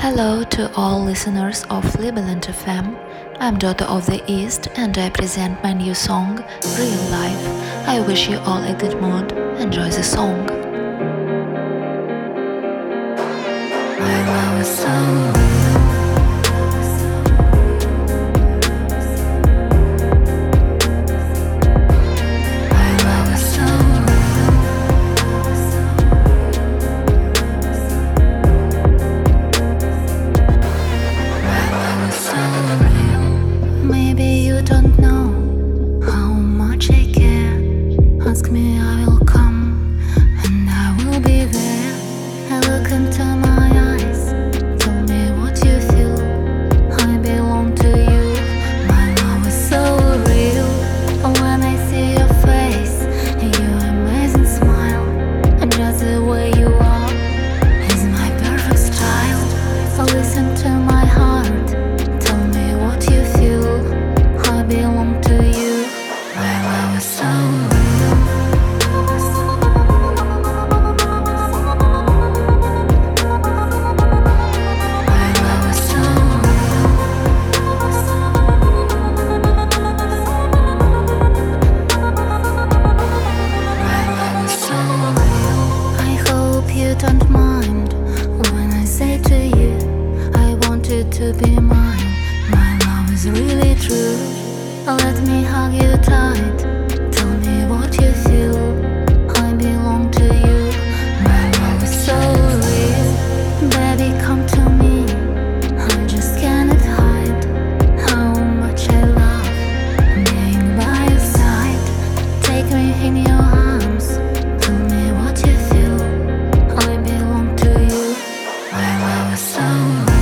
Hello to all listeners of Liberland FM. I'm Daughter of the East and I present my new song, Real Life. I wish you all a good mood. Enjoy the song. Be mine. My love is really true. Let me hug you tight. Tell me what you feel. I belong to you. My love is so real. Baby, come to me. I just cannot hide how much I love being by your side. Take me in your arms. Tell me what you feel. I belong to you. My love is so real.